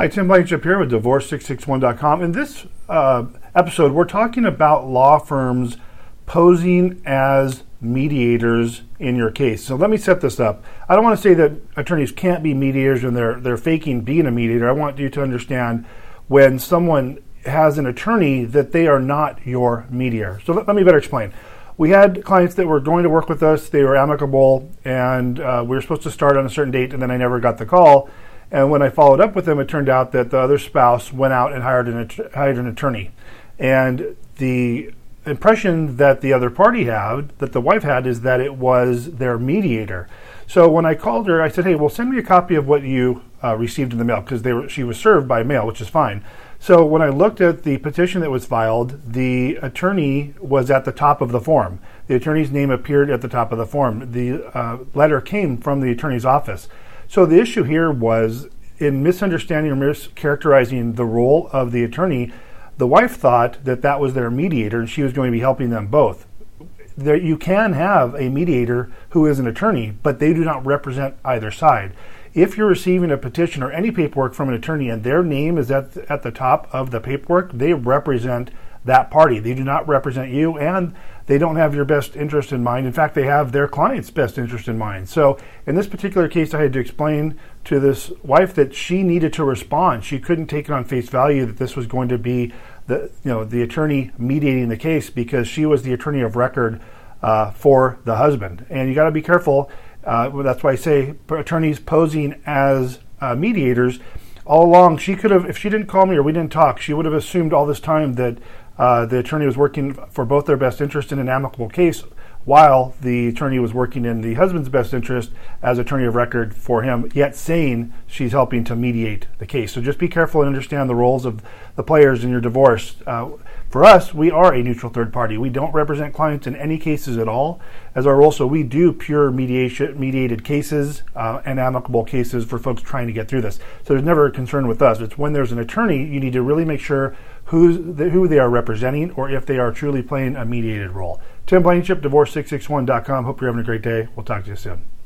Hi, Tim Blankenship here with Divorce661.com. In this uh, episode, we're talking about law firms posing as mediators in your case. So let me set this up. I don't want to say that attorneys can't be mediators and they're they're faking being a mediator. I want you to understand when someone has an attorney that they are not your mediator. So let, let me better explain. We had clients that were going to work with us. They were amicable, and uh, we were supposed to start on a certain date, and then I never got the call and when I followed up with them, it turned out that the other spouse went out and hired an, hired an attorney. And the impression that the other party had, that the wife had, is that it was their mediator. So when I called her, I said, "Hey, well, send me a copy of what you uh, received in the mail because she was served by mail, which is fine." So when I looked at the petition that was filed, the attorney was at the top of the form. The attorney's name appeared at the top of the form. The uh, letter came from the attorney's office. So the issue here was in misunderstanding or mischaracterizing the role of the attorney. The wife thought that that was their mediator, and she was going to be helping them both. There, you can have a mediator who is an attorney, but they do not represent either side. If you're receiving a petition or any paperwork from an attorney and their name is at the, at the top of the paperwork, they represent that party. They do not represent you, and they don't have your best interest in mind. In fact, they have their client's best interest in mind. So, in this particular case, I had to explain to this wife that she needed to respond. She couldn't take it on face value that this was going to be the you know the attorney mediating the case because she was the attorney of record uh, for the husband. And you got to be careful. Uh, that's why I say attorneys posing as uh, mediators all along, she could have, if she didn't call me or we didn't talk, she would have assumed all this time that uh, the attorney was working for both their best interest in an amicable case, while the attorney was working in the husband's best interest as attorney of record for him, yet saying she's helping to mediate the case. So just be careful and understand the roles of the players in your divorce. Uh, for us, we are a neutral third party. We don't represent clients in any cases at all as our role. So we do pure mediation, mediated cases uh, and amicable cases for folks trying to get through this. So there's never a concern with us. It's when there's an attorney, you need to really make sure the, who they are representing or if they are truly playing a mediated role. Tim Blankenship, divorce661.com. Hope you're having a great day. We'll talk to you soon.